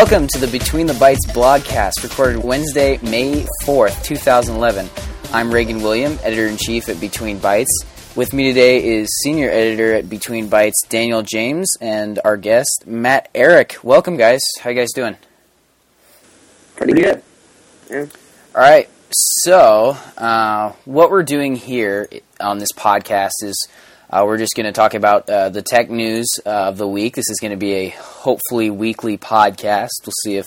Welcome to the Between the Bytes blogcast, recorded Wednesday, May 4th, 2011. I'm Reagan William, editor in chief at Between Bytes. With me today is senior editor at Between Bytes, Daniel James, and our guest, Matt Eric. Welcome, guys. How you guys doing? Pretty good. Yeah. All right. So, uh, what we're doing here on this podcast is uh, we're just going to talk about uh, the tech news uh, of the week. This is going to be a hopefully weekly podcast. We'll see if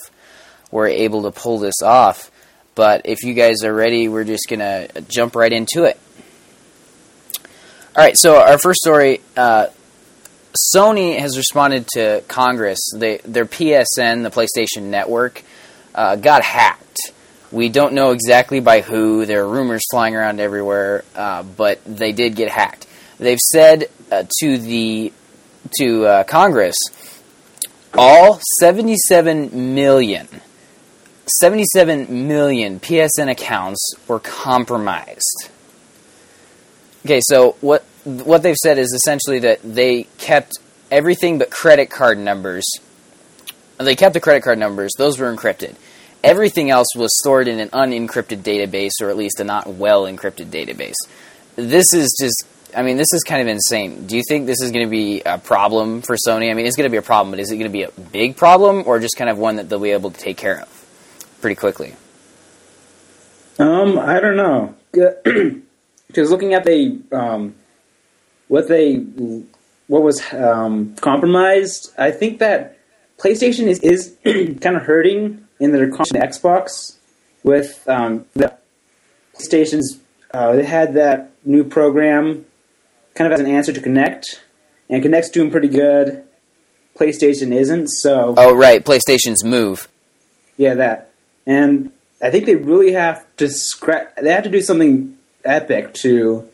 we're able to pull this off. But if you guys are ready, we're just going to jump right into it. All right, so our first story uh, Sony has responded to Congress. They, their PSN, the PlayStation Network, uh, got hacked. We don't know exactly by who. There are rumors flying around everywhere, uh, but they did get hacked they've said uh, to the to uh, Congress all 77 million 77 million PSN accounts were compromised. Okay, so what what they've said is essentially that they kept everything but credit card numbers. They kept the credit card numbers; those were encrypted. Everything else was stored in an unencrypted database, or at least a not well encrypted database. This is just I mean, this is kind of insane. Do you think this is going to be a problem for Sony? I mean, it's going to be a problem, but is it going to be a big problem or just kind of one that they'll be able to take care of pretty quickly? Um, I don't know. Because looking at the um, what they what was um, compromised, I think that PlayStation is is kind of hurting in their. Xbox with um, the PlayStation's. Uh, they had that new program kind of as an answer to Kinect, and Kinect's doing pretty good. PlayStation isn't, so. Oh right, PlayStation's Move. Yeah, that, and I think they really have to scratch. They have to do something epic to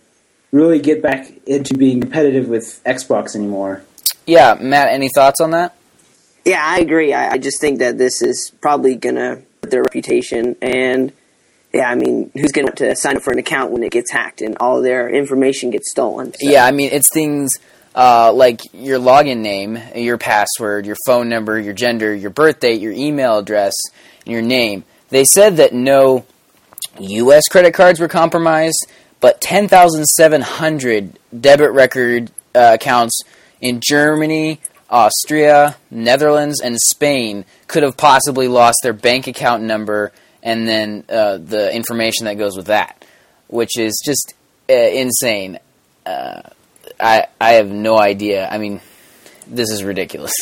really get back into being competitive with Xbox anymore. Yeah, Matt, any thoughts on that? Yeah, I agree. I, I just think that this is probably gonna hurt their reputation and yeah, I mean, who's going to sign up for an account when it gets hacked and all their information gets stolen? So. Yeah, I mean, it's things uh, like your login name, your password, your phone number, your gender, your birth date, your email address, your name. They said that no U.S. credit cards were compromised, but 10,700 debit record uh, accounts in Germany, Austria, Netherlands, and Spain could have possibly lost their bank account number and then uh, the information that goes with that, which is just uh, insane. Uh, I I have no idea. I mean, this is ridiculous.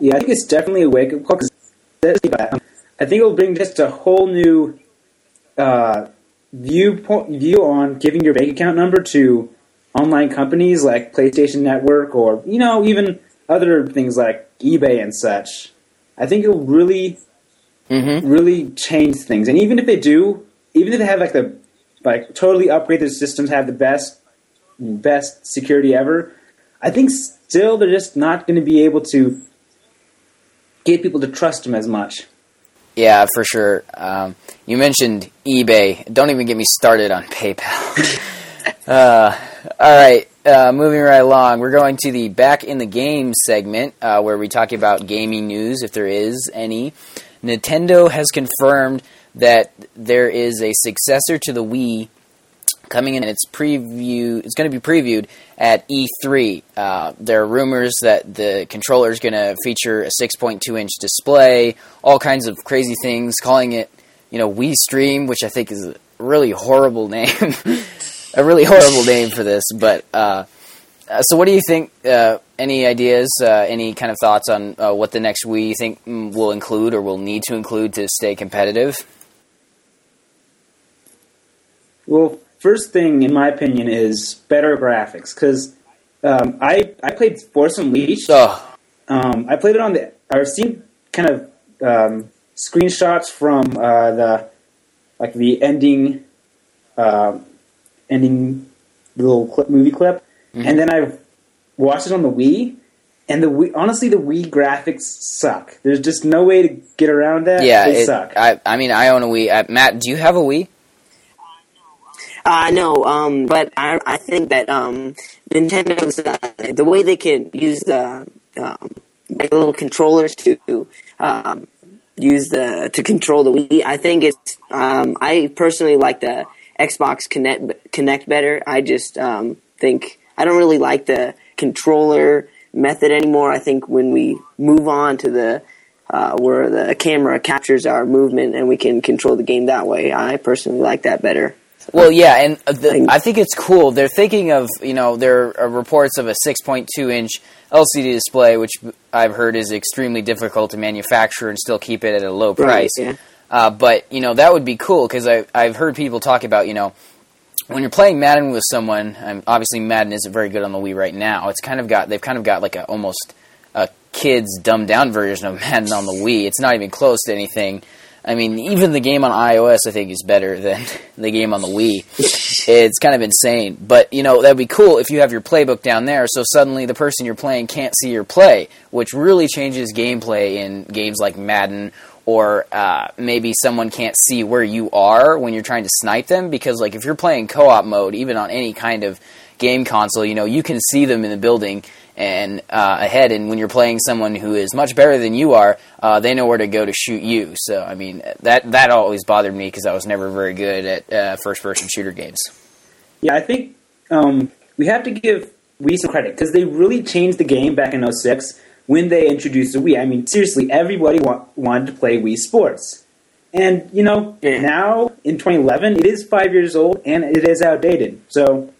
Yeah, I think it's definitely a wake up call. I think it'll bring just a whole new uh, view view on giving your bank account number to online companies like PlayStation Network or you know even other things like eBay and such. I think it'll really mm-hmm. really change things. And even if they do, even if they have like the like totally upgrade their systems, have the best best security ever, I think still they're just not going to be able to get people to trust them as much. Yeah, for sure. Um, you mentioned eBay. Don't even get me started on PayPal. uh, all right, uh, moving right along. We're going to the back in the game segment uh, where we talk about gaming news, if there is any. Nintendo has confirmed that there is a successor to the Wii coming in. It's preview. It's going to be previewed at E3. Uh, there are rumors that the controller is going to feature a 6.2 inch display, all kinds of crazy things, calling it, you know, Wii Stream, which I think is a really horrible name. a really horrible name for this, but. Uh, uh, so, what do you think? Uh, any ideas? Uh, any kind of thoughts on uh, what the next Wii you think mm, will include or will need to include to stay competitive? Well, first thing, in my opinion, is better graphics because um, I I played Force Unleashed. Oh. Um, I played it on the. I've seen kind of um, screenshots from uh, the like the ending uh, ending little clip, movie clip Mm-hmm. And then I watched it on the Wii, and the Wii, honestly, the Wii graphics suck. There's just no way to get around that. Yeah, they it, suck. I, I mean, I own a Wii. Uh, Matt, do you have a Wii? Uh, no, um, but I, I think that um, Nintendo's uh, the way they can use the um, like little controllers to um, use the to control the Wii. I think it's. Um, I personally like the Xbox Kinect Kinect better. I just um, think I don't really like the controller method anymore. I think when we move on to the uh, where the camera captures our movement and we can control the game that way, I personally like that better. Well, yeah, and the, I think it's cool. They're thinking of, you know, there are reports of a 6.2 inch LCD display, which I've heard is extremely difficult to manufacture and still keep it at a low price. Right, yeah. uh, but, you know, that would be cool because I've heard people talk about, you know, when you're playing Madden with someone, um, obviously Madden isn't very good on the Wii right now. It's kind of got, they've kind of got like a almost a kid's dumbed down version of Madden on the Wii. It's not even close to anything I mean, even the game on iOS, I think, is better than the game on the Wii. it's kind of insane. But, you know, that'd be cool if you have your playbook down there, so suddenly the person you're playing can't see your play, which really changes gameplay in games like Madden, or uh, maybe someone can't see where you are when you're trying to snipe them, because, like, if you're playing co op mode, even on any kind of game console, you know, you can see them in the building and uh, ahead. And when you're playing someone who is much better than you are, uh, they know where to go to shoot you. So I mean that that always bothered me because I was never very good at uh, first person shooter games. Yeah, I think um, we have to give Wii some credit because they really changed the game back in 06 when they introduced the Wii. I mean, seriously, everybody wa- wanted to play Wii Sports. And, you know, Yeah. now in 2011, it is five years old and it is outdated. So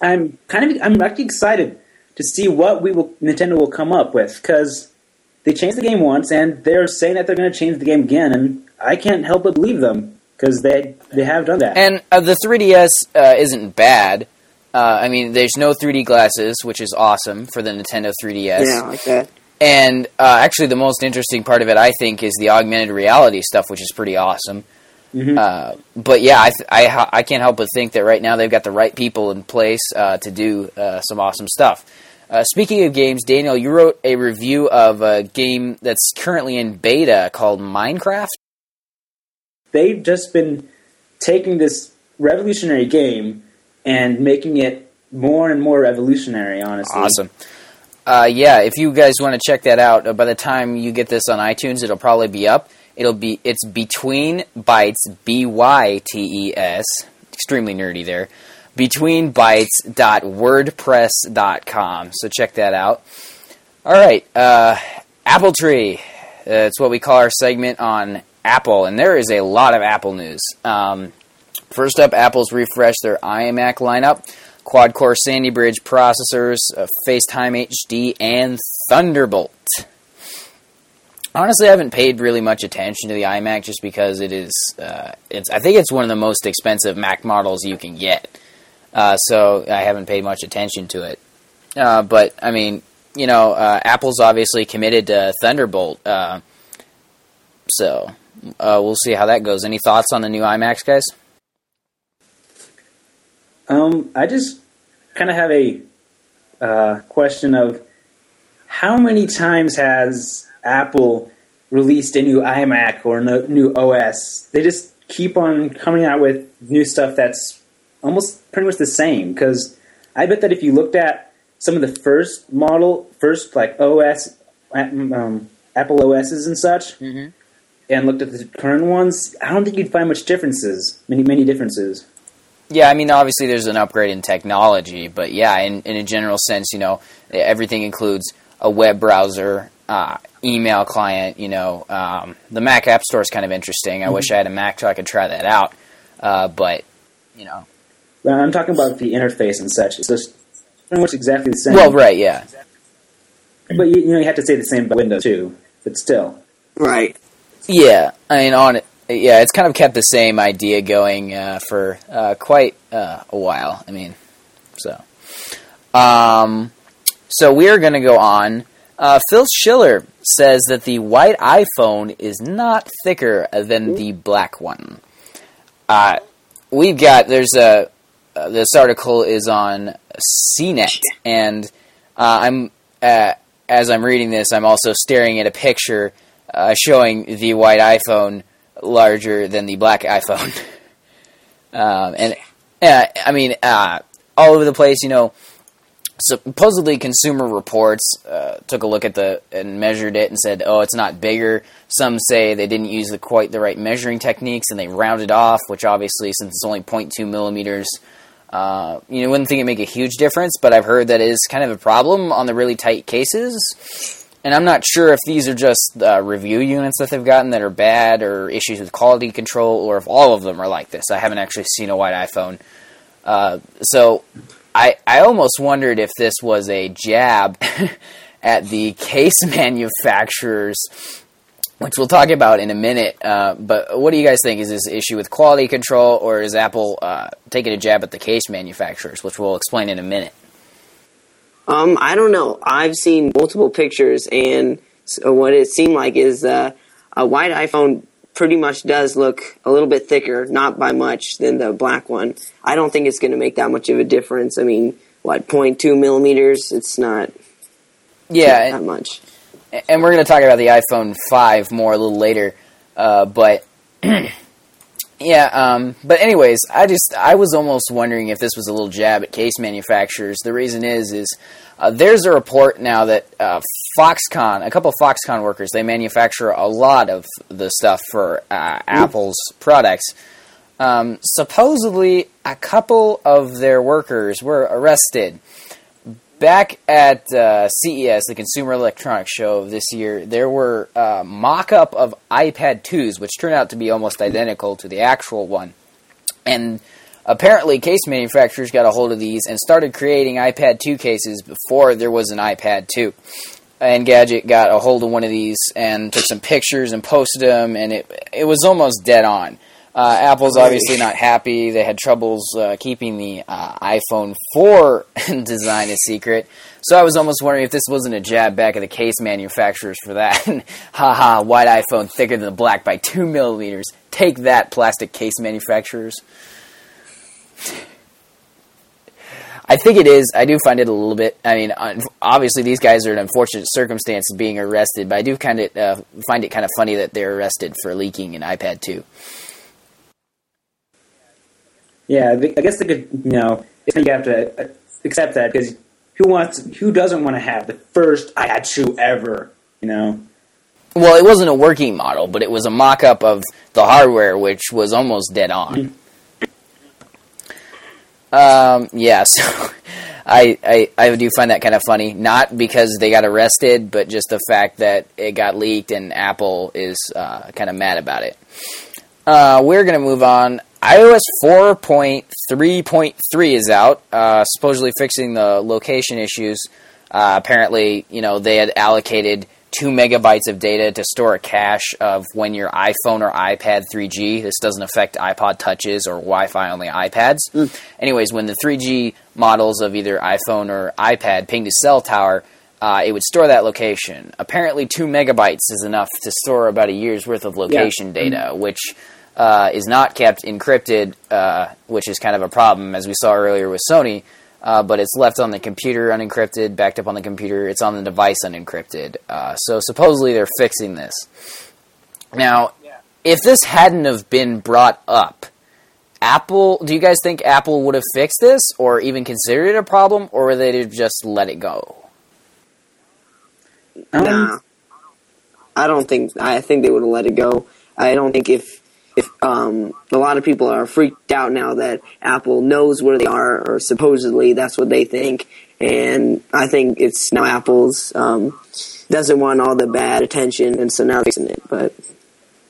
I'm kind of, I'm actually excited to see what we will, Nintendo will come up with because they changed the game once and they're saying that they're going to change the game again. And I can't help but believe them because they, they have done that. And uh, the 3DS uh, isn't bad. Uh, I mean, there's no 3D glasses, which is awesome for the Nintendo 3DS. Yeah, like that. And uh, actually, the most interesting part of it, I think, is the augmented reality stuff, which is pretty awesome. Uh, but yeah, I, th- I, I can't help but think that right now they've got the right people in place uh, to do uh, some awesome stuff. Uh, speaking of games, Daniel, you wrote a review of a game that's currently in beta called Minecraft. they've just been taking this revolutionary game and making it more and more revolutionary. Honestly, Awesome. Uh, yeah, if you guys want to check that out, uh, by the time you get this on iTunes, it'll probably be up. It'll be it's between bytes b y t e s extremely nerdy there. Between bytes.wordpress.com. So check that out. All right, uh, Apple Tree. That's what we call our segment on Apple, and there is a lot of Apple news. Um, first up, Apple's refreshed their iMac lineup quad core Sandy Bridge processors, uh, FaceTime HD, and Thunderbolt. Honestly, I haven't paid really much attention to the iMac just because it is. Uh, it's. I think it's one of the most expensive Mac models you can get. Uh, so I haven't paid much attention to it. Uh, but I mean, you know, uh, Apple's obviously committed to Thunderbolt. Uh, so we'll see how that goes. Any thoughts on the new iMacs, guys? Um, I just kind of have a uh, question of how many times has Apple released a new iMac or no, new OS? They just keep on coming out with new stuff that's almost pretty much the same. Because I bet that if you looked at some of the first model, first like OS, um, Apple OSs and such, Mhm. and looked at the current ones, I don't think you'd find much differences. Many, many differences. Yeah, I mean, obviously there's an upgrade in technology, but yeah, in, in a general sense, you know, everything includes a web browser, uh, email client, you know, um, the Mac App Store is kind of interesting. I wish I had a Mac so I could try that out, uh, but, you know. But I'm talking about the interface and such. It's just pretty much exactly the same. Well, right, yeah. But you, you know, you have to say the same about Windows too. But still, Right. Yeah, I mean, on it, yeah, it's kind of kept the same idea going uh, for uh, quite uh, a while. I mean, so, um, so we are going to go on. Uh, Phil Schiller says that the white iPhone is not thicker than the black one. Uh, we've got there's a uh, this article is on CNET, and I'm as I'm reading this, I'm also staring at a picture showing the white iPhone larger than the black iPhone. um, and uh, I mean, uh, all over the place, you know, supposedly Consumer Reports uh, took a look at the and measured it and said, "Oh, it's not bigger." Some say they didn't use the, quite the right measuring techniques and they rounded off, which obviously, since it's only 0.2 millimeters, uh, you know, wouldn't think it make a huge difference. But I've heard that is kind of a problem on the really tight cases. And I'm not sure if these are just uh, review units that they've gotten that are bad, or issues with quality control, or if all of them are like this. I haven't actually seen a white iPhone. Uh, so I, I almost wondered if this was a jab at the case manufacturers, which we'll talk about in a minute. Uh, but what do you guys think? Is this issue with quality control, or is Apple uh, taking a jab at the case manufacturers, which we'll explain in a minute? Um, I don't know. I've seen multiple pictures, and so what it seemed like is uh, a white iPhone pretty much does look a little bit thicker, not by much, than the black one. I don't think it's going to make that much of a difference. I mean, what 0.2 millimeters? It's not. Yeah, not and, much. and we're going to talk about the iPhone 5 more a little later. Uh, but yeah, um, but anyways, I just I was almost wondering if this was a little jab at case manufacturers. The reason is is uh, there's a report now that uh, Foxconn, a couple of Foxconn workers, they manufacture a lot of the stuff for uh, Apple's products. Um, supposedly, a couple of their workers were arrested. Back at uh, CES, the Consumer Electronics Show of this year, there were uh, mock-up of iPad 2s, which turned out to be almost identical to the actual one. And apparently, case manufacturers got a hold of these and started creating iPad 2 cases before there was an iPad 2. Engadget got a hold of one of these and took some pictures and posted them, and it it was almost dead on. Uh, Apple's obviously not happy. They had troubles uh, keeping the uh, iPhone 4 design a secret. So I was almost wondering if this wasn't a jab back at the case manufacturers for that. Haha, white iPhone thicker than the black by 2 millimeters. Take that, plastic case manufacturers. I think it is. I do find it a little bit. I mean, obviously these guys are in unfortunate circumstances being arrested, but I do kind of uh, find it kind of funny that they're arrested for leaking an iPad 2. Yeah, I guess they could. You know, you have to uh, accept that because who wants? Who doesn't want to have the first 2 ever? You know. Well, it wasn't a working model, but it was a mock-up of the hardware, which was almost dead on. Mm-hmm. Um, yeah, so I, I, I do find that kind of funny. Not because they got arrested, but just the fact that it got leaked and Apple is uh, kind of mad about it. Uh, we're going to move on. iOS 4.3.3 is out, uh, supposedly fixing the location issues. Uh, apparently, you know, they had allocated two megabytes of data to store a cache of when your iPhone or iPad 3G. This doesn't affect iPod touches or Wi-Fi only iPads. Mm. Anyways, when the 3G models of either iPhone or iPad pinged a cell tower, uh, it would store that location. Apparently, two megabytes is enough to store about a year's worth of location yeah. data, mm. which uh, is not kept encrypted, uh, which is kind of a problem, as we saw earlier with Sony uh, but it's left on the computer unencrypted, backed up on the computer. It's on the device unencrypted. Uh, so supposedly they're fixing this. Now, if this hadn't have been brought up, Apple, do you guys think Apple would have fixed this or even considered it a problem, or would they just let it go? Nah, I don't think. I think they would have let it go. I don't think if if um, a lot of people are freaked out now that Apple knows where they are, or supposedly that's what they think, and I think it's now Apple's um, doesn't want all the bad attention, and so now they're it. But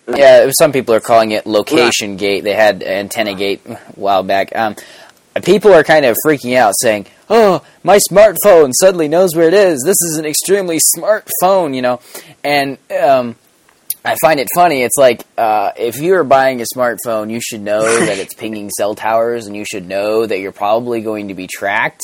uh, yeah, some people are calling it location right. gate. They had antenna gate a while back. Um, people are kind of freaking out, saying, "Oh, my smartphone suddenly knows where it is. This is an extremely smart phone," you know, and um, I find it funny. It's like uh, if you're buying a smartphone, you should know that it's pinging cell towers, and you should know that you're probably going to be tracked.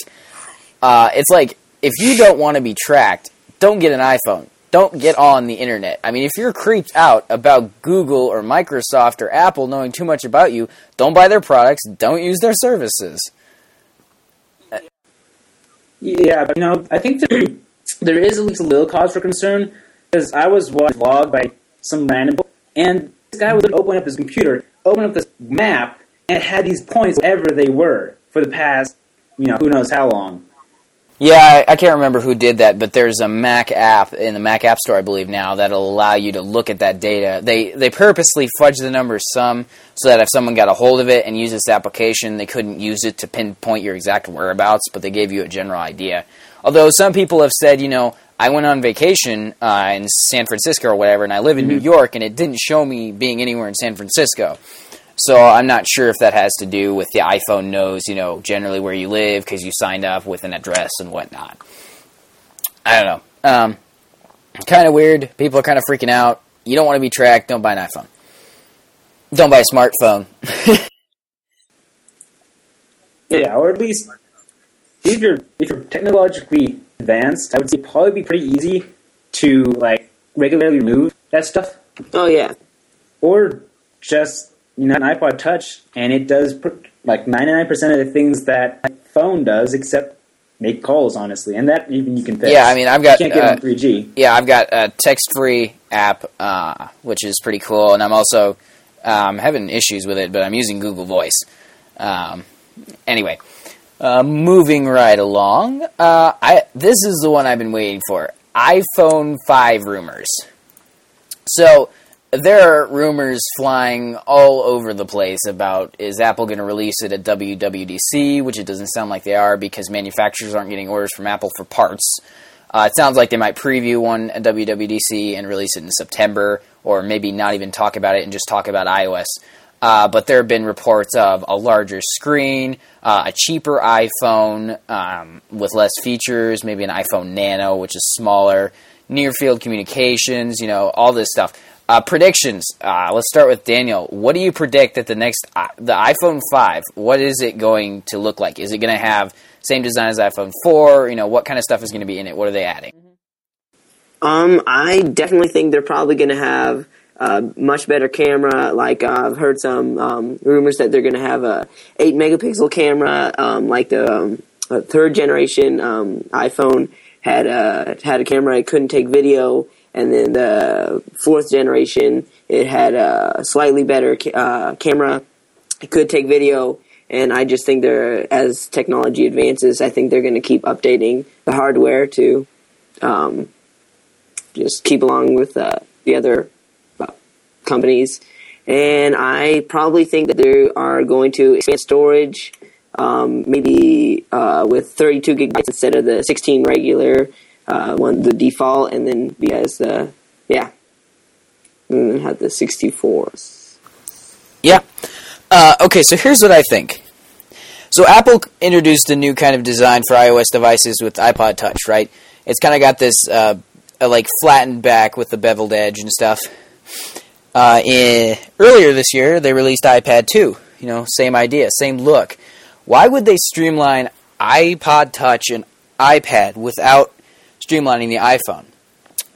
Uh, it's like if you don't want to be tracked, don't get an iPhone. Don't get on the internet. I mean, if you're creeped out about Google or Microsoft or Apple knowing too much about you, don't buy their products. Don't use their services. Yeah, but you know, I think there, there is at least a little cause for concern because I was watching a vlog by some random, book, and this guy would open up his computer, open up this map, and had these points wherever they were for the past, you know, who knows how long. Yeah, I, I can't remember who did that, but there's a Mac app in the Mac App Store, I believe now, that'll allow you to look at that data. They they purposely fudge the numbers some so that if someone got a hold of it and used this application, they couldn't use it to pinpoint your exact whereabouts, but they gave you a general idea. Although some people have said, you know, I went on vacation uh, in San Francisco or whatever, and I live in New York, and it didn't show me being anywhere in San Francisco. So I'm not sure if that has to do with the iPhone knows, you know, generally where you live because you signed up with an address and whatnot. I don't know. Um, kind of weird. People are kind of freaking out. You don't want to be tracked. Don't buy an iPhone. Don't buy a smartphone. Yeah, or at least if you're if you're technologically advanced, I would say probably be pretty easy to like regularly remove that stuff, Oh yeah. or just you know an iPod Touch, and it does pr- like ninety nine percent of the things that a phone does, except make calls. Honestly, and that even you can fix. Yeah, I mean, I've got, you can't get uh, on three G. yeah, I've got a text-free app, uh, which is pretty cool, and I'm also um, having issues with it, but I'm using Google Voice. Um, anyway, uh, moving right along, uh, I this is the one I've been waiting for: iPhone five rumors. So there are rumors flying all over the place about is Apple going to release it at WWDC, which it doesn't sound like they are because manufacturers aren't getting orders from Apple for parts. Uh, it sounds like they might preview one at WWDC and release it in September, or maybe not even talk about it and just talk about iOS. Uh, but there have been reports of a larger screen, uh, a cheaper iPhone um, with less features, maybe an iPhone Nano, which is smaller, near field communications, you know, all this stuff. Uh, predictions. Uh, let's start with Daniel. What do you predict that the next uh, the iPhone five? What is it going to look like? Is it going to have same design as iPhone four? You know, what kind of stuff is going to be in it? What are they adding? Um, I definitely think they're probably going to have much better camera. Like uh, I've heard some um, rumors that they're going to have a eight megapixel camera, um, like the um, third generation um, iPhone had a had a camera it couldn't take video, and then the fourth generation it had a slightly better ca- uh, camera. It could take video, and I just think they're as technology advances, I think they're going to keep updating the hardware to um, just keep along with uh, the other companies. And I probably think that they are going to expand storage, um, maybe uh, with 32 gigabytes instead of the 16 regular uh, one, the default, and then because the yeah, and then have the 64. Yeah. Uh, okay, so here's what I think. So Apple introduced a new kind of design for iOS devices with iPod Touch, right? It's kind of got this uh, like flattened back with the beveled edge and stuff. Uh, in, earlier this year, they released iPad 2. You know, same idea, same look. Why would they streamline iPod Touch and iPad without streamlining the iPhone?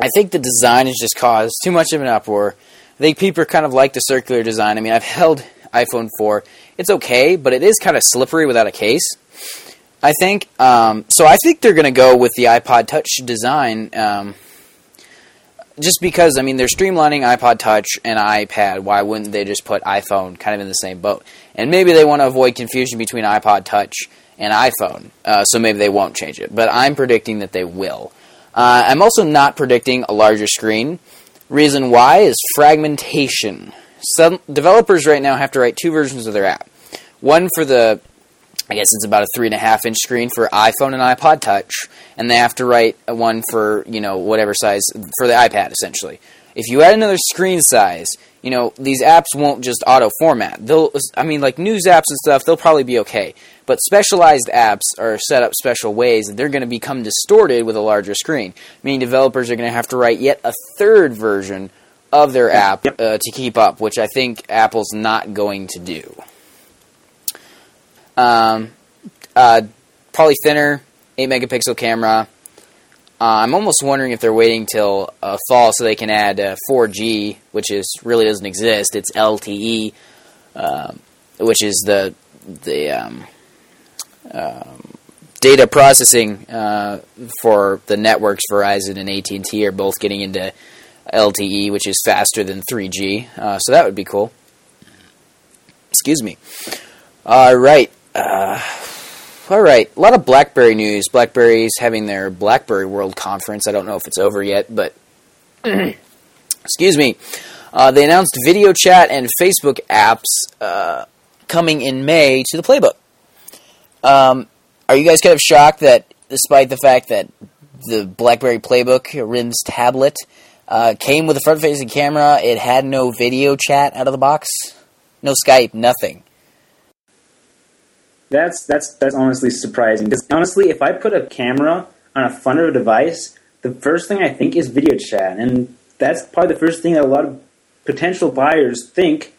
I think the design has just caused too much of an uproar. I think people kind of like the circular design. I mean, I've held iPhone 4. It's okay, but it is kind of slippery without a case. I think. Um, so I think they're going to go with the iPod Touch design. Um, just because, I mean, they're streamlining iPod Touch and iPad. Why wouldn't they just put iPhone kind of in the same boat? And maybe they want to avoid confusion between iPod Touch and iPhone, uh, so maybe they won't change it. But I'm predicting that they will. Uh, I'm also not predicting a larger screen. Reason why is fragmentation. Some developers right now have to write two versions of their app. One for the, I guess it's about a three and a half inch screen for iPhone and iPod Touch, and they have to write one for you know whatever size for the iPad essentially. If you add another screen size, you know these apps won't just auto format. They'll, I mean, like news apps and stuff, they'll probably be okay. But specialized apps are set up special ways that they're going to become distorted with a larger screen. Meaning developers are going to have to write yet a third version of their app uh, to keep up, which I think Apple's not going to do. Um, uh, probably thinner, 8 megapixel camera. Uh, I'm almost wondering if they're waiting till uh, fall so they can add uh, 4G, which is really doesn't exist. It's LTE, um, which is the the um, um, data processing uh, for the networks. Verizon and AT and T are both getting into LTE, which is faster than 3G. Uh, so that would be cool. Excuse me. All right. Uh, all right. A lot of BlackBerry news. BlackBerry's having their BlackBerry World Conference. I don't know if it's over yet, but excuse me. Uh, they announced video chat and Facebook apps uh, coming in May to the Playbook. Um, are you guys kind of shocked that, despite the fact that the BlackBerry Playbook, RIM's tablet, uh, came with a front-facing camera, it had no video chat out of the box, no Skype, nothing. That's that's that's honestly surprising. Because honestly, if I put a camera on a front of a device, the first thing I think is video chat, and that's probably the first thing that a lot of potential buyers think,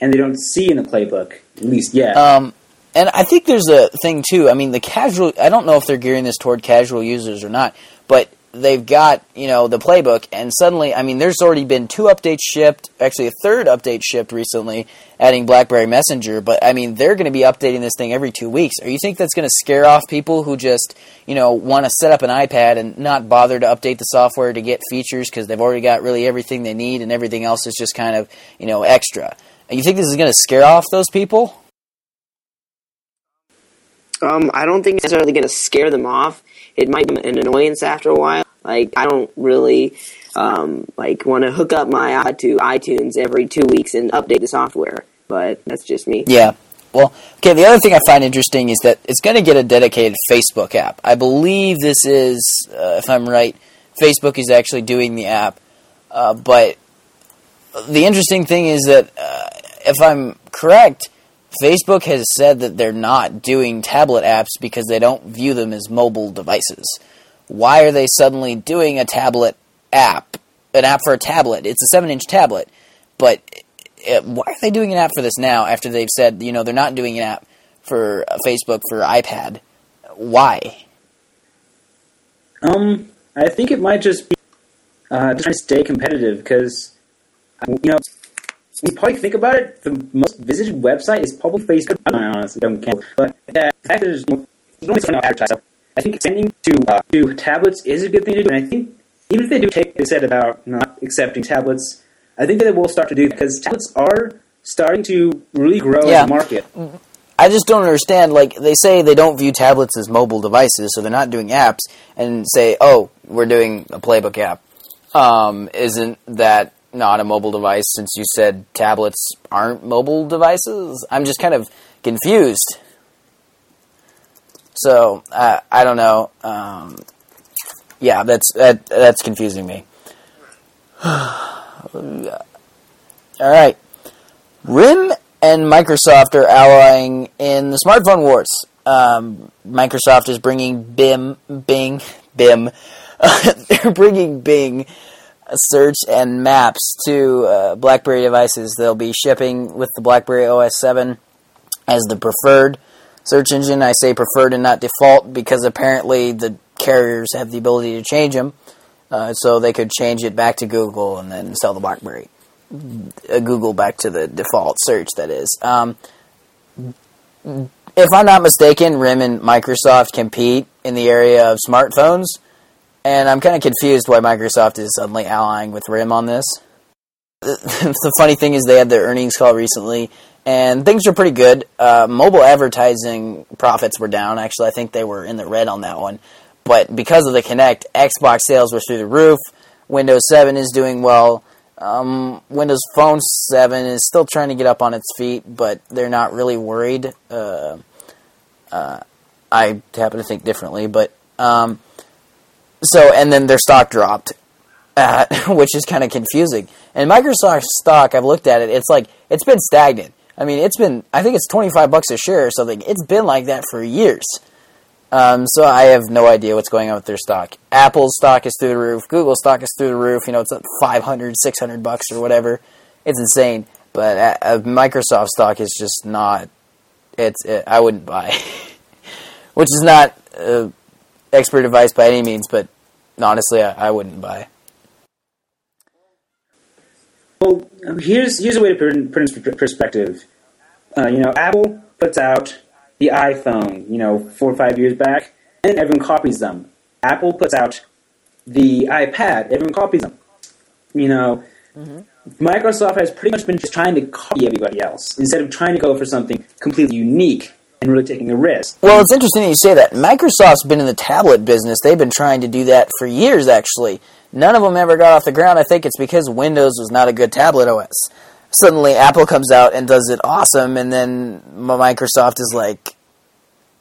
and they don't see in the playbook, at least yet. Um, and I think there's a thing too. I mean, the casual. I don't know if they're gearing this toward casual users or not, but they've got you know the playbook, and suddenly, I mean, there's already been two updates shipped. Actually, a third update shipped recently, adding BlackBerry Messenger. But I mean, they're going to be updating this thing every two weeks. Or you think that's going to scare off people who just you know want to set up an iPad and not bother to update the software to get features because they've already got really everything they need, and everything else is just kind of you know extra. You think this is going to scare off those people? Um, I don't think it's necessarily going to scare them off. It might be an annoyance after a while. Like I don't really um, like want to hook up my iPod to iTunes every two weeks and update the software. But that's just me. Yeah. Well, okay. The other thing I find interesting is that it's going to get a dedicated Facebook app. I believe this is, uh, if I'm right, Facebook is actually doing the app. Uh, but the interesting thing is that, uh, if I'm correct, Facebook has said that they're not doing tablet apps because they don't view them as mobile devices. Why are they suddenly doing a tablet app? An app for a tablet. It's a 7 inch tablet. But it, why are they doing an app for this now after they've said, you know, they're not doing an app for uh, Facebook for iPad? Why? Um, I think it might just be uh, trying to stay competitive because, you know, when you probably think about it, the most visited website is probably Facebook. I honestly don't care, but uh, the fact there's no, there's no advertise. I think expanding to uh, to tablets is a good thing to do, and I think even if they do take they said about not accepting tablets, I think that they will start to do because tablets are starting to really grow Yeah. in the market. I just don't understand. Like they say, they don't view tablets as mobile devices, so they're not doing apps. And say, "Oh, we're doing a playbook app." Um, isn't that not a mobile device? Since you said tablets aren't mobile devices, I'm just kind of confused. So uh, I don't know. Um, yeah, that's that, that's confusing me. All right. RIM and Microsoft are allying in the smartphone wars. Um, Microsoft is bringing BIM, Bing, BIM. they're bringing Bing search and maps to uh, BlackBerry devices. They'll be shipping with the BlackBerry OS 7 as the preferred search engine. I say preferred and not default because apparently the carriers have the ability to change them. Uh, so they could change it back to Google and then sell the BlackBerry uh, Google back to the default search. That is, um, if I'm not mistaken, RIM and Microsoft compete in the area of smartphones, and I'm kind of confused why Microsoft is suddenly allying with RIM on this. the funny thing is, they had their earnings call recently, and things were pretty good. Uh, mobile advertising profits were down. Actually, I think they were in the red on that one. But because of the Kinect, Xbox sales were through the roof. Windows 7 is doing well. Um, Windows Phone 7 is still trying to get up on its feet, but they're not really worried. Uh, uh, I happen to think differently, but um, so and then their stock dropped, uh, which is kind of confusing. And Microsoft stock, I've looked at it. It's like it's been stagnant. I mean, it's been I think it's twenty five bucks a share or something. It's been like that for years. Um, so I have no idea what's going on with their stock. Apple's stock is through the roof. Google's stock is through the roof. You know, it's at 500, 600 bucks or whatever. It's insane. But uh, uh, Microsoft stock is just not. It's. It, I wouldn't buy. Which is not uh, expert advice by any means, but honestly, I, I wouldn't buy. Well, here's here's a way to put it in perspective. Uh, you know, Apple puts out the iPhone, you know, four or five years back, and everyone copies them. Apple puts out the iPad, everyone copies them. You know, mm-hmm. Microsoft has pretty much been just trying to copy everybody else instead of trying to go for something completely unique. and really taking a risk. Well, it's interesting that you say that. Microsoft's been in the tablet business. They've been trying to do that for years, actually. None of them ever got off the ground. I think it's because Windows was not a good tablet OS. Suddenly, Apple comes out and does it awesome, and then Microsoft is like,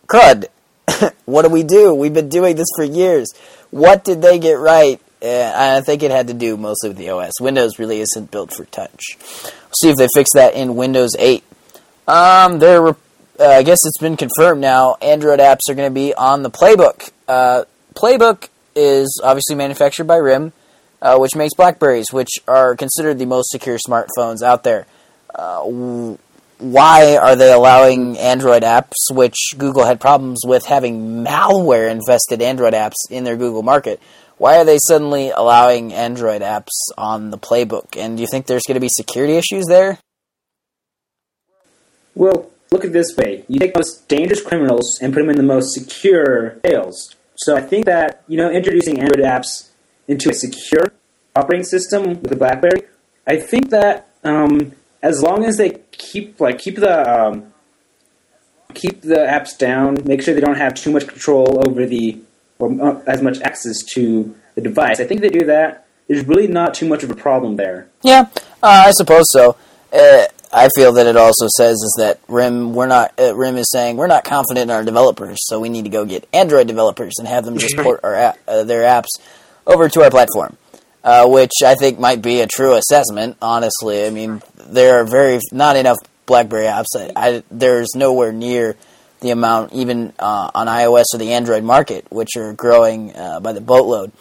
crud. what do we do? We've been doing this for years. What did they get right? Uh, I think it had to do mostly with the OS. Windows really isn't built for touch. We'll see if they fix that in Windows 8. Um, there, uh, I guess it's been confirmed now. Android apps are going to be on the Playbook. Uh, Playbook is obviously manufactured by RIM, uh, which makes Blackberries, which are considered the most secure smartphones out there. Uh, why are they allowing Android apps, which Google had problems with having malware infested Android apps in their Google market? Why are they suddenly allowing Android apps on the playbook? And do you think there's going to be security issues there? Well, look at this way. You take the most dangerous criminals and put them in the most secure jails. So I think that, you know, introducing Android apps into a secure operating system with a BlackBerry, I think that um, as long as they keep like keep the um, keep the apps down, make sure they don't have too much control over the or uh, as much access to the device. I think they do that. There's really not too much of a problem there. Yeah, uh, I suppose so. Uh, I feel that it also says is that RIM we're not uh, RIM is saying we're not confident in our developers, so we need to go get Android developers and have them just port our app, uh, their apps over to our platform. Uh, which I think might be a true assessment. Honestly, I mean there are very not enough BlackBerry apps. I, I, there's nowhere near the amount even uh, on iOS or the Android market, which are growing uh, by the boatload.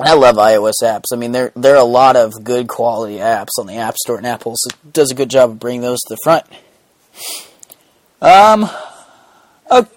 I love iOS apps. I mean, there there are a lot of good quality apps on the App Store, and Apple does a good job of bringing those to the front. Um, okay.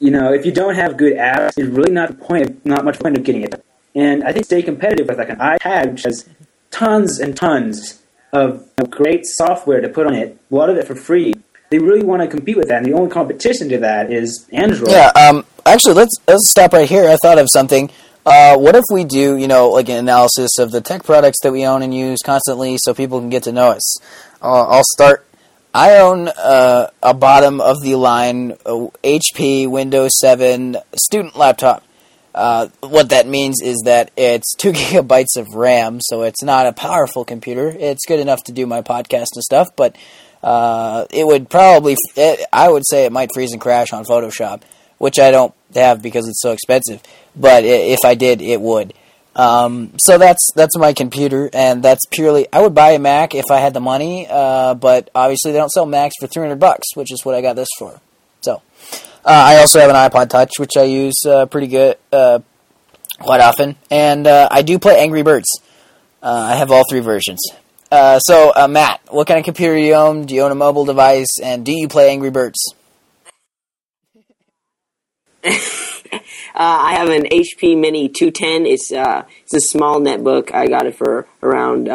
You know, if you don't have good apps, it's really not the point. Not much point of getting it. And I think stay competitive with like an iPad, which has tons and tons of great software to put on it, a lot of it for free. They really want to compete with that, and the only competition to that is Android. Yeah. Um. Actually, let's let's stop right here. I thought of something. Uh, what if we do, you know, like an analysis of the tech products that we own and use constantly, so people can get to know us? Uh, I'll start. I own uh, a bottom of the line HP Windows 7 student laptop. Uh, what that means is that it's two gigabytes of RAM, so it's not a powerful computer. It's good enough to do my podcast and stuff, but uh, it would probably, it, I would say, it might freeze and crash on Photoshop, which I don't have because it's so expensive. But if I did, it would. Um, so that's that's my computer, and that's purely. I would buy a Mac if I had the money, uh, but obviously they don't sell Macs for three hundred bucks, which is what I got this for. So. Uh, I also have an iPod Touch, which I use uh, pretty good, uh, quite often, and uh, I do play Angry Birds. I have all three versions. Uh, so, Matt, what kind of computer do you own? Do you own a mobile device, and do you play Angry Birds? I have an HP Mini 210. It's it's a small netbook. I got it for around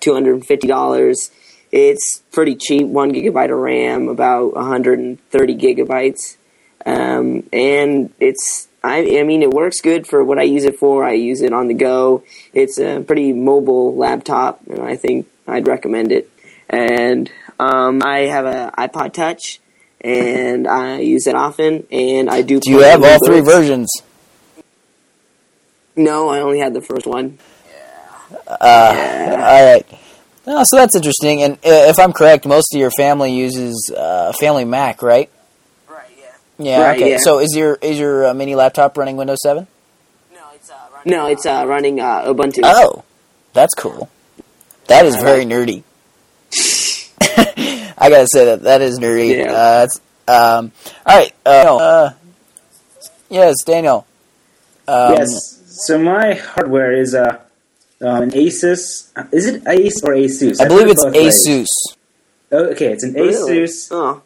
two hundred and fifty dollars. It's pretty cheap, one gigabyte of RAM, about 130 gigabytes. Um, and it's, I, I mean, it works good for what I use it for. I use it on the go. It's a pretty mobile laptop, and I think I'd recommend it. And um, I have an iPod Touch, and I use it often. And I do. Do you have all three versions? No, I only had the first one. Uh, yeah. All right. Oh, so that's interesting. And uh, if I'm correct, most of your family uses uh, Family Mac, right? Right. Yeah. Right, okay. yeah. So is your is your uh, mini laptop running Windows 7? No, it's uh, running, no, it's, uh, running uh, Ubuntu. Oh, that's cool. That is very nerdy. I gotta say that that is nerdy. Yeah. Uh, um, all right. Uh, uh, yes, Daniel. Um, yes. So my hardware is uh, um, an Asus. Is it Ace or Asus? I believe it's. Asus. Oh, okay, it's an Really? Asus. Oh.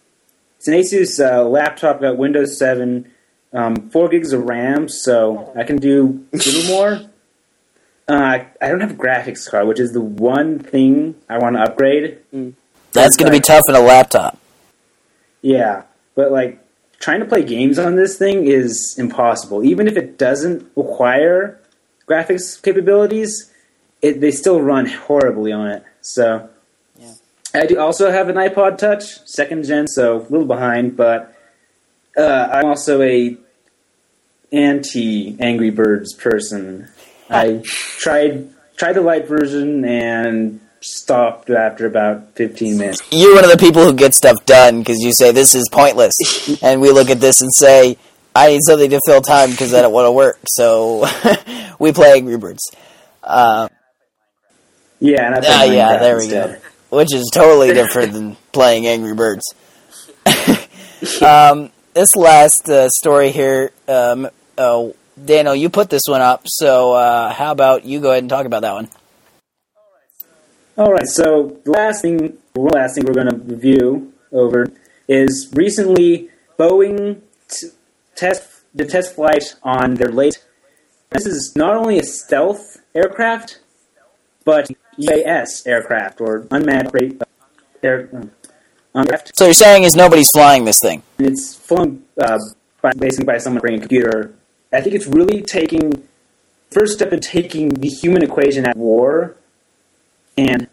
It's an Asus uh, laptop. Got Windows 7, um, four gigs of RAM, so I can do a little more. Uh, I don't have a graphics card, which is the one thing I want to upgrade. That's gonna be tough in a laptop. Yeah, but like trying to play games on this thing is impossible. Even if it doesn't require graphics capabilities, it, they still run horribly on it. So, yeah. I do also have an iPod Touch, second gen, so a little behind, but uh, I'm also a anti Angry Birds person. I tried tried the light version and stopped after about 15 minutes. You're one of the people who get stuff done because you say this is pointless, and we look at this and say I need something to fill time because I don't want to work. So we play Angry Birds. Uh, Yeah, and I Ah, played yeah, there we instead. go. Which is totally different than playing Angry Birds. um, this last uh, story here, um, uh, Daniel, you put this one up, so uh, how about you go ahead and talk about that one? All right, so the last thing, the last thing we're going to review over is recently Boeing t- test the test flight on their late. This is not only a stealth aircraft, but UAS aircraft or unmanned ra- air, um, aircraft. So you're saying is nobody's flying this thing? It's flown uh, by, basically by someone bringing a computer. I think it's really taking first step in taking the human equation at war and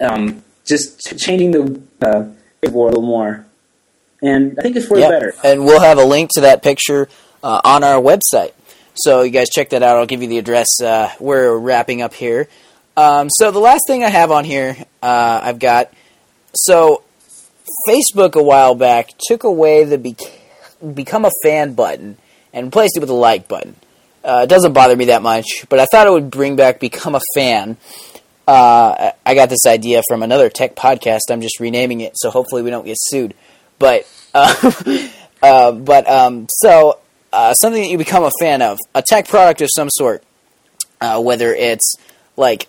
um, just changing the uh, war a little more. And I think it's for the Yep. better. And we'll have a link to that picture uh, on our website. So you guys check that out. I'll give you the address. Uh, we're wrapping up here. Um, so the last thing I have on here, uh, I've got. So Facebook a while back took away the bec- become a fan button and replaced it with a like button. Uh, it doesn't bother me that much, but I thought it would bring back become a fan. Uh, I got this idea from another tech podcast. I'm just renaming it, so hopefully we don't get sued. But uh, uh, but um, so uh, something that you become a fan of, a tech product of some sort, whether it's like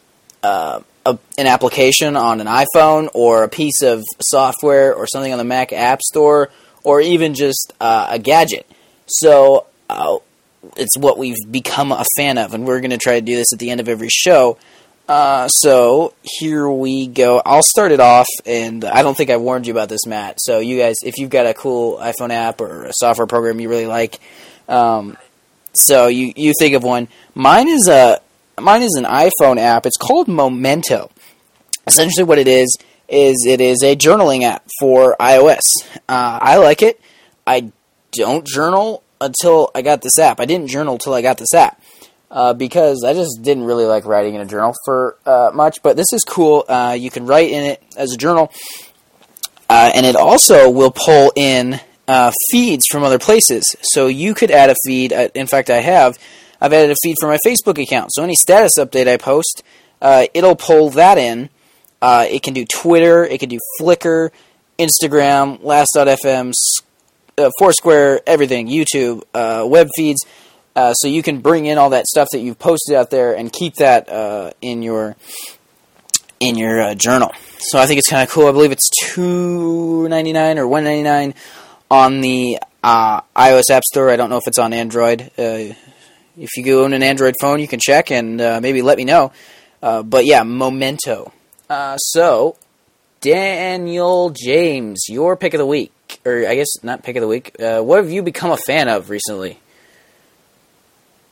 a, an application on an iPhone or a piece of software or something on the Mac App Store or even just uh, a gadget. So uh, it's what we've become a fan of, and we're going to try to do this at the end of every show. Uh, so here we go. I'll start it off, and I don't think I warned you about this, Matt. So you guys, if you've got a cool iPhone app or a software program you really like, um, so you you think of one. Mine is a mine is an iPhone app. It's called Momento. Essentially, what it is is it is a journaling app for iOS. Uh, I like it. I don't journal until I got this app. I didn't journal until I got this app uh, because I just didn't really like writing in a journal for uh, much. But this is cool. Uh, you can write in it as a journal, uh, and it also will pull in uh, feeds from other places. So you could add a feed. Uh, in fact, I have. I've added a feed for my Facebook account. So any status update I post, it'll pull that in. It can do Twitter. It can do Flickr, Instagram, Last.fm, uh, Foursquare, everything, YouTube, uh, web feeds. Uh, so you can bring in all that stuff that you've posted out there and keep that uh, in your in your uh, journal. So I think it's kind of cool. I believe it's two ninety nine or one ninety nine on the uh, iOS App Store. I don't know if it's on Android. If you go own an Android phone, you can check and maybe let me know. But yeah, Momento. So Daniel James, your pick of the week, or I guess not pick of the week. Uh, what have you become a fan of recently?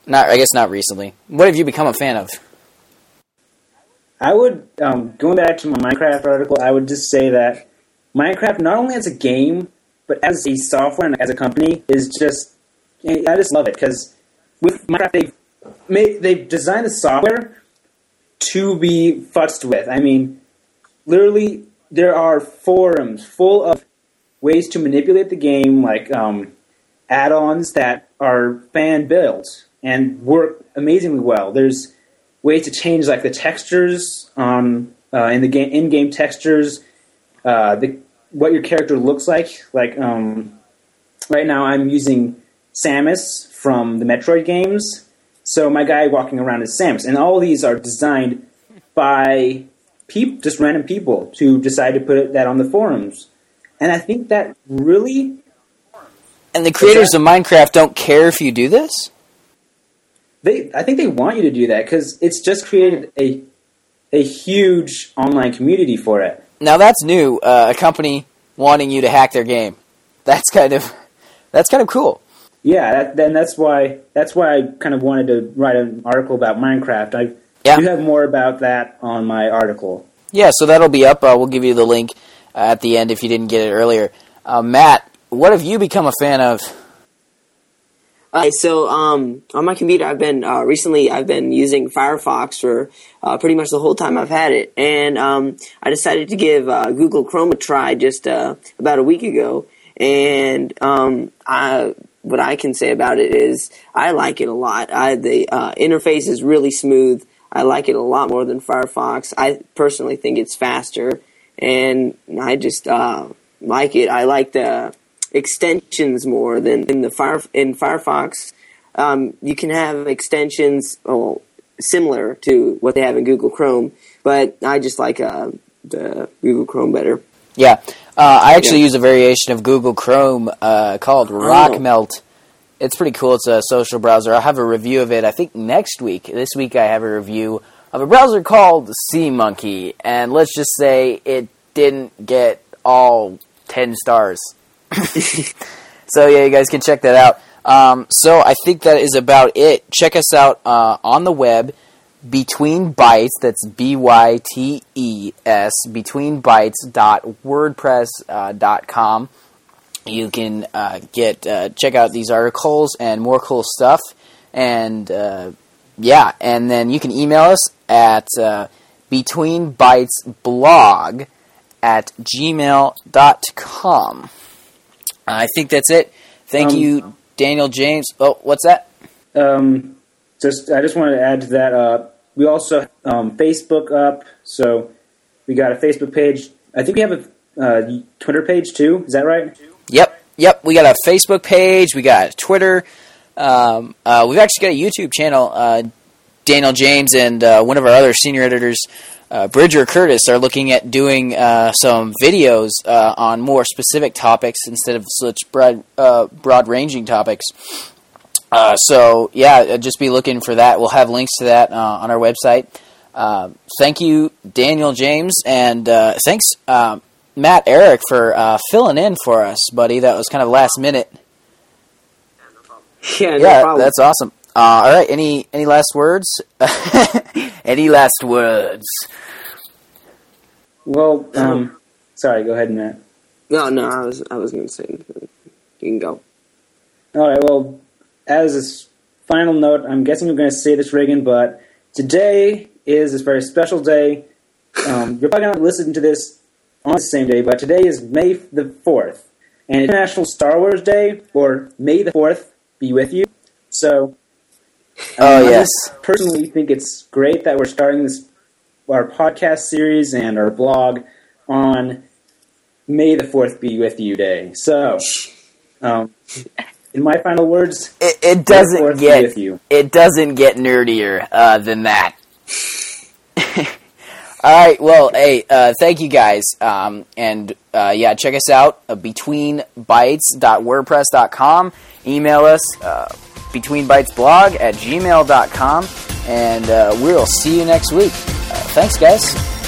Not, I guess not recently. What have you become a fan of? I would, um, going back to my Minecraft article, I would just say that Minecraft, not only as a game, but as a software and as a company, is just, I just love it because with Minecraft, they've, made, they've designed the software to be futzed with. I mean, literally, there are forums full of ways to manipulate the game, like um, add-ons that are fan built and work amazingly well. There's ways to change like the textures on uh, in the game in-game textures, uh, the what your character looks like. Like um, right now, I'm using Samus from the Metroid games, so my guy walking around is Samus, and all these are designed by just random people to decide to put that on the forums. And I think that really And the creators of Minecraft don't care if you do this? they I think they want you to do that because it's just created a a huge online community for it. Now that's new. Uh, a company wanting you to hack their game. That's kind of that's kind of cool. Yeah, that, then that's why that's why I kind of wanted to write an article about Minecraft. I Yeah. do have more about that on my article. Yeah, so that'll be up. Uh, we'll give you the link at the end if you didn't get it earlier. Uh, Matt, what have you become a fan of? Alright, so um, on my computer, I've been uh, recently I've been using Firefox for uh, pretty much the whole time I've had it, and um, I decided to give uh, Google Chrome a try just uh, about a week ago, and um, I, what I can say about it is I like it a lot. I, the uh, interface is really smooth. I like it a lot more than Firefox. I personally think it's faster, and I just uh, like it. I like the extensions more than in the Fire in Firefox. Um, you can have extensions oh, similar to what they have in Google Chrome, but I just like uh, the Google Chrome better. Yeah, uh, I actually Yeah. use a variation of Google Chrome uh, called RockMelt. It's pretty cool. It's a social browser. I'll have a review of it. I think next week. This week I have a review of a browser called SeaMonkey, and let's just say it didn't get all ten stars. so yeah, you guys can check that out. Um, so I think that is about it. Check us out uh, on the web, Between Bytes. That's B Y T E S. Between Bytes dot wordpress uh. You can uh, get uh, check out these articles and more cool stuff. And uh, yeah, and then you can email us at uh, Between Bytes blog at gmail.com. I think that's it. Thank Um, you, Daniel James. Oh, what's that? Um, just I just wanted to add to that. Uh, we also um, Facebook up, so we got a Facebook page. I think we have a uh, Twitter page too. Is that right? Yep, yep. We got a Facebook page. We got Twitter. Um, uh, we've actually got a YouTube channel. Uh, Daniel James and uh, one of our other senior editors, uh, Bridger Curtis, are looking at doing uh, some videos uh, on more specific topics instead of such broad, uh, broad-ranging topics. So yeah, just be looking for that. We'll have links to that on our website. Thank you, Daniel James, and thanks, Matt Eric, for filling in for us, buddy. That was kind of last minute. Yeah, no yeah, problem. that's awesome. Uh, all right, any any last words? any last words? Well, um, sorry. Go ahead, Matt. no, no. I was I was going to say you can go. All right. Well, as a final note, I'm guessing you're going to say this, Reagan, but today is this very special day. Um, you're probably not listening to this on the same day, but today is May the fourth, and International Star Wars Day, or May the fourth be with you. So, Oh, I yes. just personally think it's great that we're starting this our podcast series and our blog on May the fourth be with you day. So, um, in my final words, It, it doesn't get with you. it doesn't get nerdier uh, than that. All right, well, hey, uh, thank you guys, um, and uh, yeah, check us out uh, betweenbytes.wordpress.com. Email us uh, betweenbytesblog at gmail.com, and uh, we'll see you next week. Uh, thanks, guys.